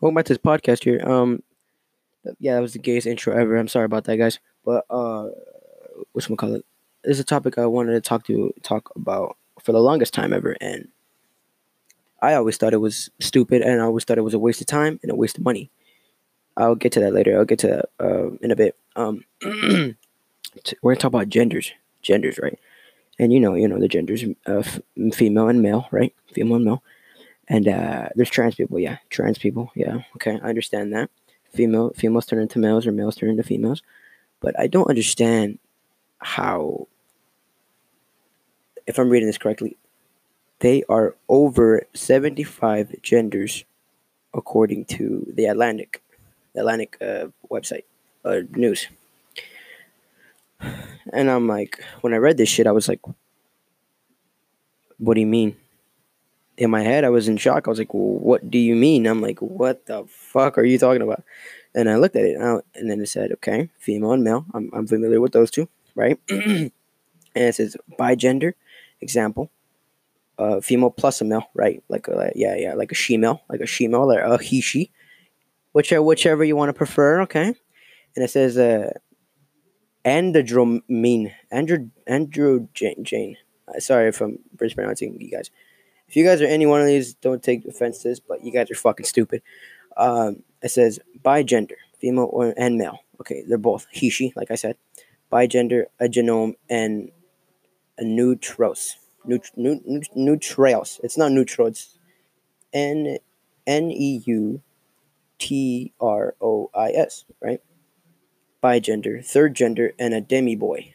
Welcome back to this podcast here. Um, yeah, that was the gayest intro ever. I'm sorry about that, guys. But uh, what's call it? This is a topic I wanted to talk to talk about for the longest time ever, and I always thought it was stupid, and I always thought it was a waste of time and a waste of money. I'll get to that later. I'll get to that uh, in a bit. Um, we're gonna talk about genders, genders, right? And you know, you know the genders, uh, f- female and male, right? Female and male. And uh, there's trans people, yeah, trans people, yeah. Okay, I understand that. Female females turn into males or males turn into females, but I don't understand how. If I'm reading this correctly, they are over 75 genders, according to the Atlantic, the Atlantic uh, website, uh, news. And I'm like, when I read this shit, I was like, what do you mean? In my head, I was in shock. I was like, well, "What do you mean?" I'm like, "What the fuck are you talking about?" And I looked at it, and then it said, "Okay, female and male. I'm, I'm familiar with those two, right?" and it says bigender, example, uh, female plus a male, right? Like, a, yeah, yeah, like a she male, like a she male, or a he she, whichever whichever you want to prefer, okay. And it says, uh, andromine, andro, andro Jane, Jane. Uh, sorry if I'm mispronouncing you guys. If you guys are any one of these, don't take offense to this, but you guys are fucking stupid. Um, it says bigender, female or and male. Okay, they're both he she, like I said. Bigender, a genome, and a neutros. Neut, neut, neutrals. It's not neutral. It's N N E U T R O I S. Right. Bigender, third gender, and a demi boy.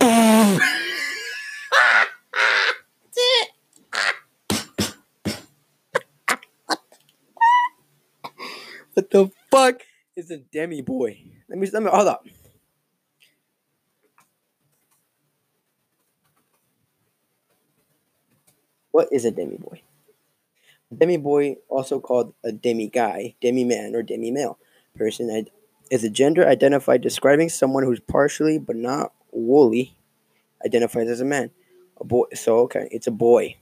What the fuck is a demi boy? Let me let me hold up. What is a demi boy? Demi boy, also called a demi guy, demi man, or demi male person, is a gender identified describing someone who's partially but not wholly identified as a man. A boy. So okay, it's a boy.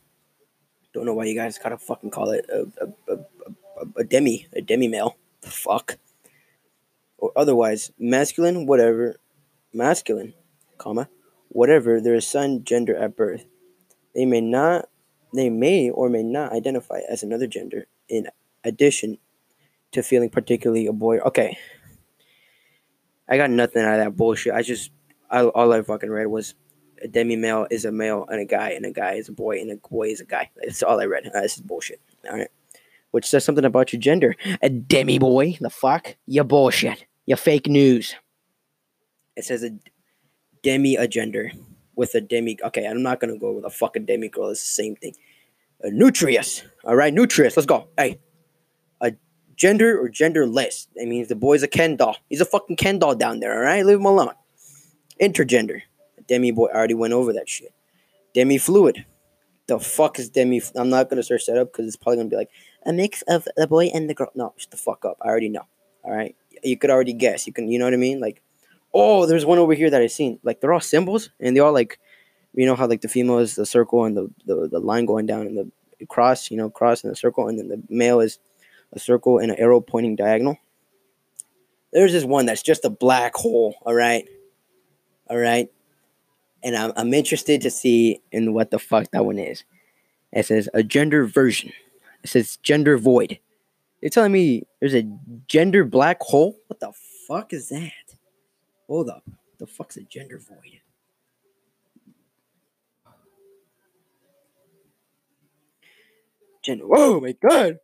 Don't know why you guys gotta fucking call it a, a, a, a, a demi, a demi male. The fuck? Or otherwise, masculine, whatever, masculine, comma, whatever their assigned gender at birth. They may not, they may or may not identify as another gender in addition to feeling particularly a boy. Okay. I got nothing out of that bullshit. I just, I, all I fucking read was a demi male is a male and a guy, and a guy is a boy, and a boy is a guy. That's all I read. Uh, this is bullshit. All right which says something about your gender. A demi boy, the fuck? You bullshit. You fake news. It says a demi a gender with a demi. Okay, I'm not gonna go with a fucking demi girl. It's the same thing. A nutrius. All right, nutrius. Let's go. Hey, a gender or genderless. That means the boy's a Ken doll. He's a fucking Ken doll down there. All right, leave him alone. Intergender. A demi boy. I already went over that shit. Demi fluid. The fuck is demi? I'm not gonna search that up because it's probably gonna be like a mix of the boy and the girl. No, shut the fuck up. I already know. All right, you could already guess. You can, you know what I mean? Like, oh, there's one over here that I seen. Like, they're all symbols, and they all like, you know how like the female is the circle and the the, the line going down and the cross, you know, cross and the circle, and then the male is a circle and an arrow pointing diagonal. There's this one that's just a black hole. All right, all right, and I'm I'm interested to see in what the fuck that one is. It says a gender version. It says gender void. You're telling me there's a gender black hole? What the fuck is that? Hold up. The fuck's a gender void? Gender. Oh my god.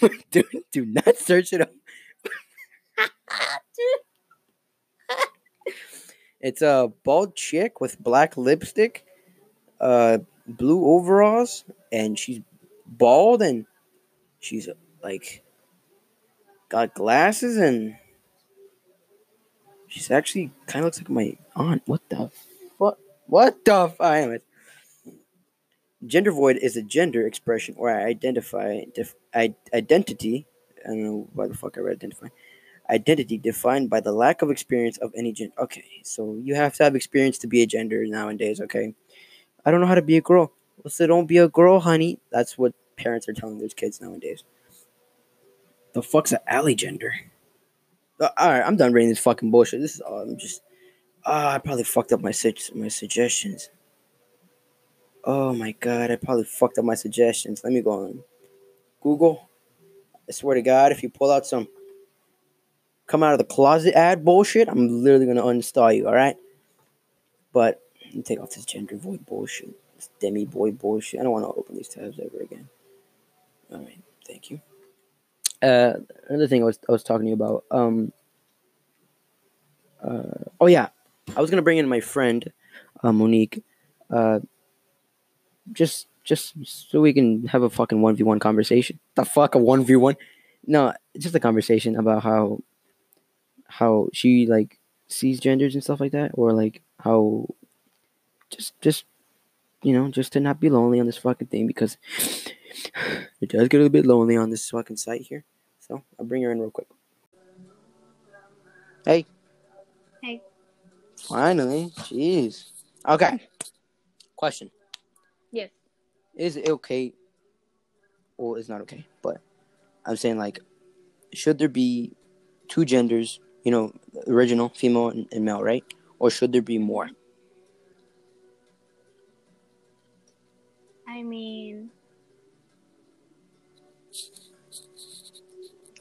do, do not search it up. it's a bald chick with black lipstick, uh, blue overalls, and she's bald and she's like got glasses and she's actually kind of looks like my aunt. What the fuck? What the? I am it. Gender void is a gender expression or identify def, identity. I don't know why the fuck I read identify. Identity defined by the lack of experience of any gender. Okay, so you have to have experience to be a gender nowadays. Okay, I don't know how to be a girl. So don't be a girl, honey. That's what parents are telling their kids nowadays. The fuck's a alley gender? Uh, all right, I'm done reading this fucking bullshit. This is all. I'm just. Ah, I probably fucked up my su- my suggestions. Oh my god, I probably fucked up my suggestions. Let me go on Google. I swear to God, if you pull out some come out of the closet ad bullshit, I'm literally gonna uninstall you. All right. But let me take off this gender void bullshit, this demi boy bullshit. I don't want to open these tabs ever again. All right, thank you. Uh, another thing I was I was talking to you about. Um. Uh, oh yeah, I was gonna bring in my friend, uh, Monique. Uh. Just just so we can have a fucking one v one conversation. The fuck a one v one? No, just a conversation about how how she like sees genders and stuff like that, or like how just just you know just to not be lonely on this fucking thing because it does get a little bit lonely on this fucking site here. So I'll bring her in real quick. Hey. Hey. Finally, jeez. Okay. Question. Yes. Is it okay? Well, it's not okay, but I'm saying like, should there be two genders you know, original, female and, and male, right? Or should there be more? I mean,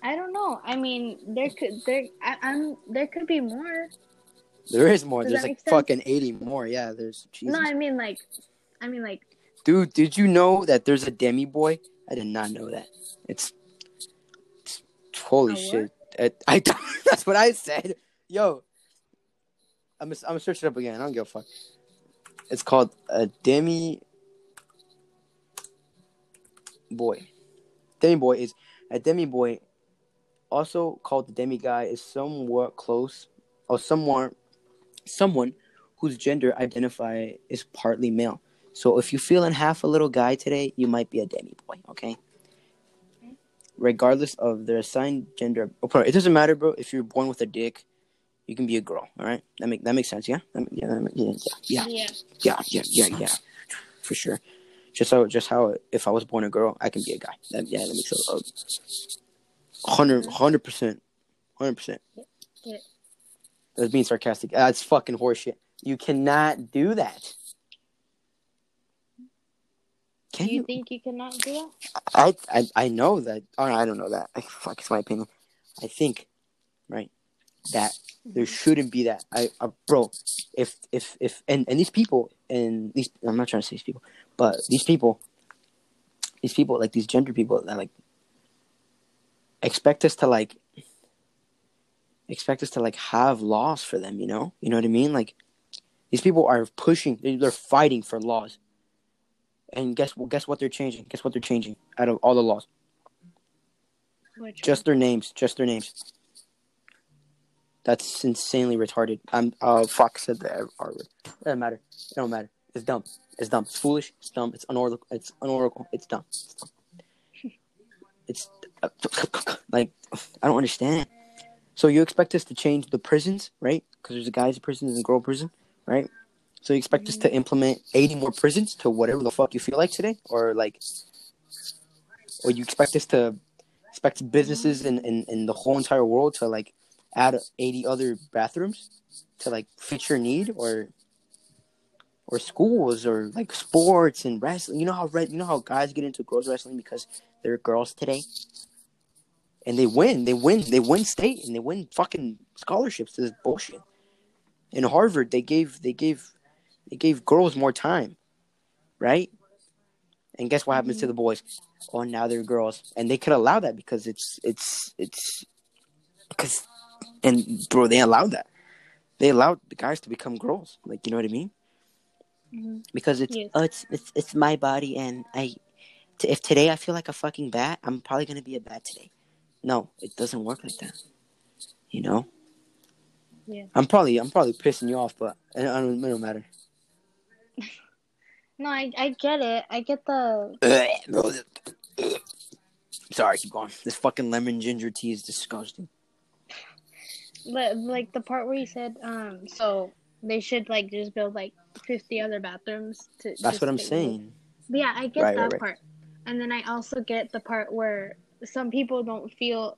I don't know. I mean, there could there I, am there could be more. There is more. Does there's like fucking eighty more. Yeah, there's. Jesus. No, I mean like, I mean like. Dude, did you know that there's a demi boy? I did not know that. It's, it's holy shit. I, I that's what I said. Yo, I'm gonna, I'm gonna search it up again. I don't give a fuck. It's called a demi boy. Demi boy is a demi boy, also called the demi guy, is somewhat close or somewhat someone whose gender identify is partly male. So if you're feeling half a little guy today, you might be a demi boy. Okay regardless of their assigned gender. Oh, it doesn't matter, bro. If you're born with a dick, you can be a girl. All right, that make that makes sense. Yeah, yeah, yeah, yeah, yeah, yeah, yeah, yeah, yeah, for sure. Just how, just how, if I was born a girl, I can be a guy. That, yeah, that makes sense. Hundred, percent, hundred percent. That's being sarcastic. That's fucking horseshit. You cannot do that. Can do you, you, think you cannot do that? I, I I know that. Or I don't know that. I, fuck, it's my opinion. I think, right, that there mm-hmm. shouldn't be that. I, uh, bro, if if if and and these people and these I'm not trying to say these people, but these people, these people like these gender people that like expect us to like expect us to like have laws for them. You know, you know what I mean? Like these people are pushing. They're fighting for laws and guess what? guess what they're changing? Guess what they're changing out of all the laws? Which just their names. Just their names. That's insanely retarded. I'm uh fuck said word. It doesn't matter. It don't matter. It's dumb. It's dumb. It's foolish. It's dumb. It's unoracle. It's unoracle. It's dumb. It's, uh, like I don't understand. So you expect us to change the prisons, right? Because there's a guy's prison and girl prison, right? So you expect us to implement 80 more prisons to whatever the fuck you feel like today? Or like or you expect us to expect businesses in, in, in the whole entire world to like add 80 other bathrooms to like fit your need or or schools or like sports and wrestling. You know how you know how guys get into girls wrestling because they're girls today, and they win. They win. They win state and they win fucking scholarships to this bullshit. In Harvard, they gave they gave they gave girls more time, right? And guess what happens to the boys? Oh, now they're girls, and they could allow that because it's it's it's because and bro, they allowed that. They allowed the guys to become girls. Like you know what I mean? Mm-hmm. Because it's yes. oh, it's it's it's my body, and I t- if today I feel like a fucking bat, I'm probably gonna be a bat today. No, it doesn't work like that. You know. Yeah. I'm probably I'm probably pissing you off, but it don't, it don't matter. No, I I get it. I get the. Sorry, keep going. This fucking lemon ginger tea is disgusting. But like the part where you said, um, so they should like just build like fifty other bathrooms to. That's what I'm saying. Yeah, I get right, that right. part. and then I also get the part where some people don't feel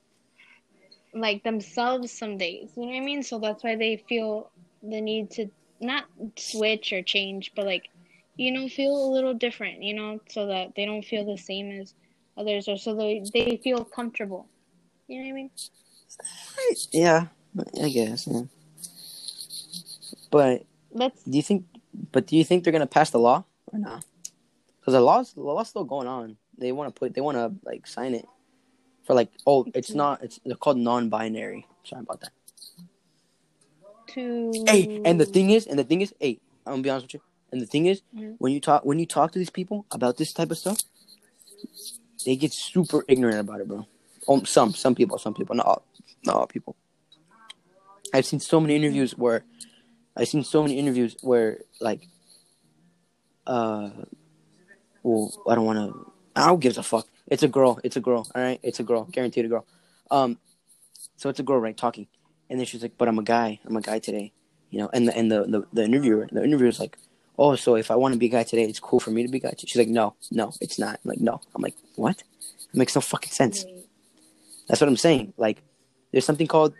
like themselves some days. You know what I mean? So that's why they feel the need to not switch or change, but like you know, feel a little different, you know, so that they don't feel the same as others or so they they feel comfortable. You know what I mean? Yeah, I guess. Yeah. But Let's do you think? But do you think they're gonna pass the law or not? Because the law's the law's still going on. They want to put. They want to like sign it for like. Oh, it's not. It's they're called non-binary. Sorry about that. to Hey, and the thing is, and the thing is, hey, I'm gonna be honest with you. And the thing is, Mhm. when you talk when you talk to these people about this type of stuff, they get super ignorant about it, bro. Um, some some people, some people, not all, not all people. I've seen so many interviews where, I've seen so many interviews where like, uh, well, I don't want to. I don't give a fuck. It's a girl. It's a girl. All right, it's a girl. Guaranteed a girl. Um, so it's a girl, right? Talking, and then she's like, "But I'm a guy. I'm a guy today." You know, and the and the the, the interviewer, the interviewer's like, "Oh, so if I want to be a guy today, it's cool for me to be a guy." She's like, "No, no, it's not." I'm like, "No." I'm like, "What?" It makes no fucking sense. That's what I'm saying. Like, there's something called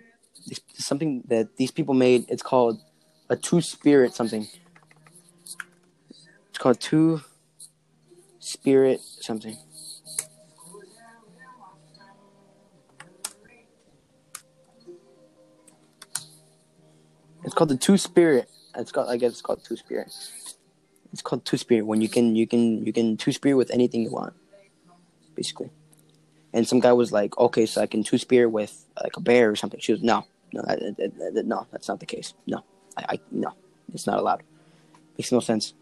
something that these people made. It's called a two spirit something. It's called two spirit something. It's called the two spirit. It's called I guess it's called two spirit. It's called two spirit when you can you can you can two spirit with anything you want, basically. And some guy was like, okay, so I can two spirit with like a bear or something. She was no, no, that, that, that- no, that's not the case. No, I, I no, it's not allowed. Makes no sense.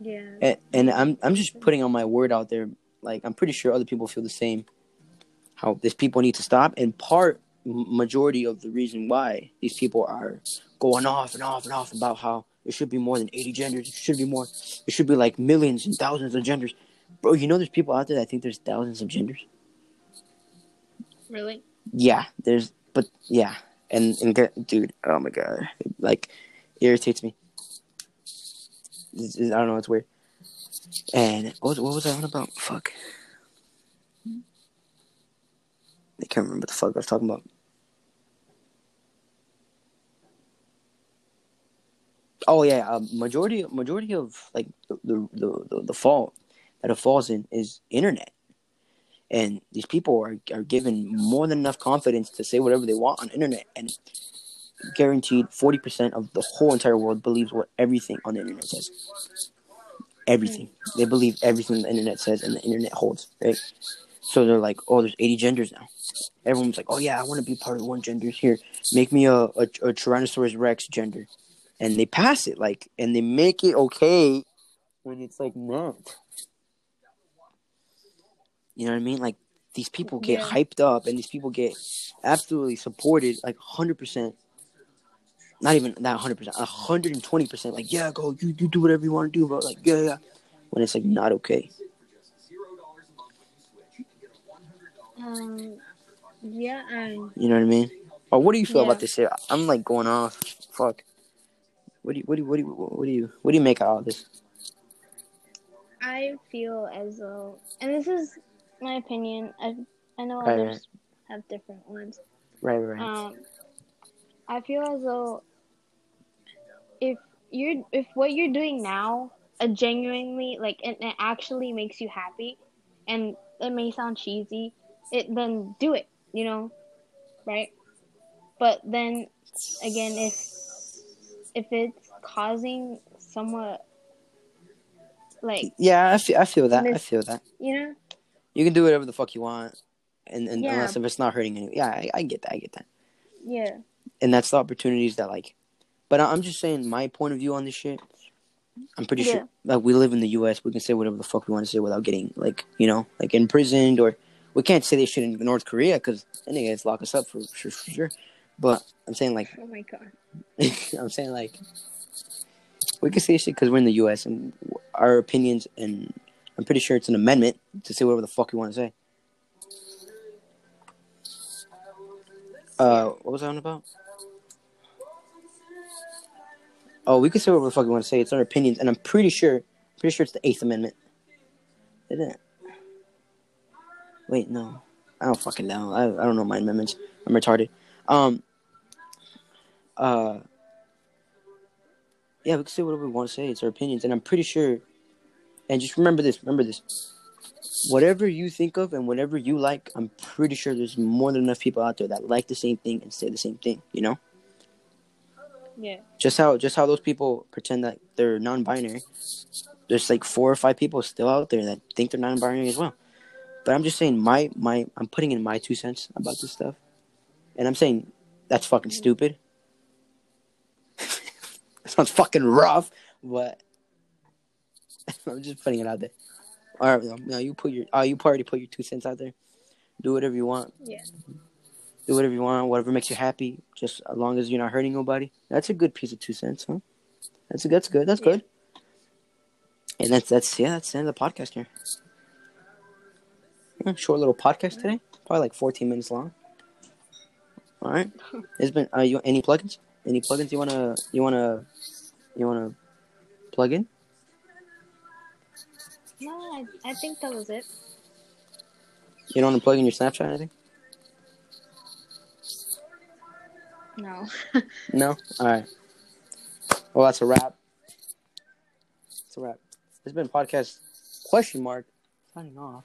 Yeah. And, and I'm I'm just putting on my word out there. Like I'm pretty sure other people feel the same. How these people need to stop, and part majority of the reason why these people are going off and off and off about how there should be more than 80 genders. It should be more. It should be like millions and thousands of genders. Bro, you know there's people out there that think there's thousands of genders. Really? Yeah, there's, but yeah, and and get, dude, oh my god, like irritates me. It's- it's- I don't know, it's weird. And what what was I on about? Fuck, I can't remember the fuck I was talking about. Oh yeah, uh, majority majority of like the the, the the the fault that it falls in is internet and these people are, are given more than enough confidence to say whatever they want on internet. And guaranteed 40% of the whole entire world believes what everything on the internet says. Everything. They believe everything the internet says and the internet holds right? So they're like oh there's 80 genders now. Everyone's like oh yeah i want to be part of one genders here make me a, a, a tyrannosaurus rex gender. And they pass it like and they make it okay when it's like not you know what I mean? Like these people get Yeah. hyped up and these people get absolutely supported like 100%. Not even that 100%, 120%. Like, yeah, go, you, you do whatever you want to do, bro. Like, yeah, yeah. When it's like not okay. Um. Yeah. Um. You know what I mean? Or what do you feel Yeah. about this shit? I'm like going off. Fuck. What do you, what do you, what do you, what do you, what do you make out of this? I feel as though, and this is my opinion. I I know Right, others have different ones. Right, right. Um, I feel as though if you're if what you're doing now, uh, genuinely like it, it actually makes you happy, and it may sound cheesy, it then do it. You know, right? But then again, if if it's causing somewhat like yeah, I feel, I feel that. I feel that. you know You can do whatever the fuck you want. And, and Yeah. unless if it's not hurting anyone. Yeah, I, I get that. I get that. yeah and that's the opportunities that like but I- i'm just saying my point of view on this shit i'm pretty Yeah. sure like we live in the us we can say whatever the fuck we want to say without getting like you know like imprisoned or we can't say this shit in north korea because then they guys lock us up for sure for sure but i'm saying like oh my god i'm saying like we can say shit because we're in the us and our opinions and i'm pretty sure it's an amendment to say whatever the fuck you want to say uh what was i on about Oh, we can say whatever the fuck we want to say. It's our opinions, and I'm pretty sure, pretty sure it's the Eighth Amendment. Didn't. Wait, no. I don't fucking know. I, I don't know my amendments. I'm retarded. Um. Uh. Yeah, we can say whatever we want to say. It's our opinions, and I'm pretty sure. And just remember this. Remember this. Whatever you think of and whatever you like, I'm pretty sure there's more than enough people out there that like the same thing and say the same thing. You know. Yeah. Just how just how those people pretend that they're non-binary. There's like four or five people still out there that think they're non-binary as well. But I'm just saying my my I'm putting in my two cents about this stuff, and I'm saying that's fucking stupid. that sounds fucking rough, but I'm just putting it out there. All right, now you put your oh you already put your two cents out there. Do whatever you want. Yeah. Do whatever you want. Whatever makes you happy. Just as long as you're not hurting nobody. That's a good piece of two cents, huh? That's that's good. That's Yeah. good. And that's that's yeah. That's the end of the podcast here. Yeah, short little podcast today. Probably like 14 minutes long. All right. It's been. Uh, you any plugins? Any plugins you wanna you wanna you wanna plug in? No, I, I think that was it. You don't wanna plug in your Snapchat or anything? No. No. All right. Well, that's a wrap. It's a wrap. It's been podcast question mark signing off.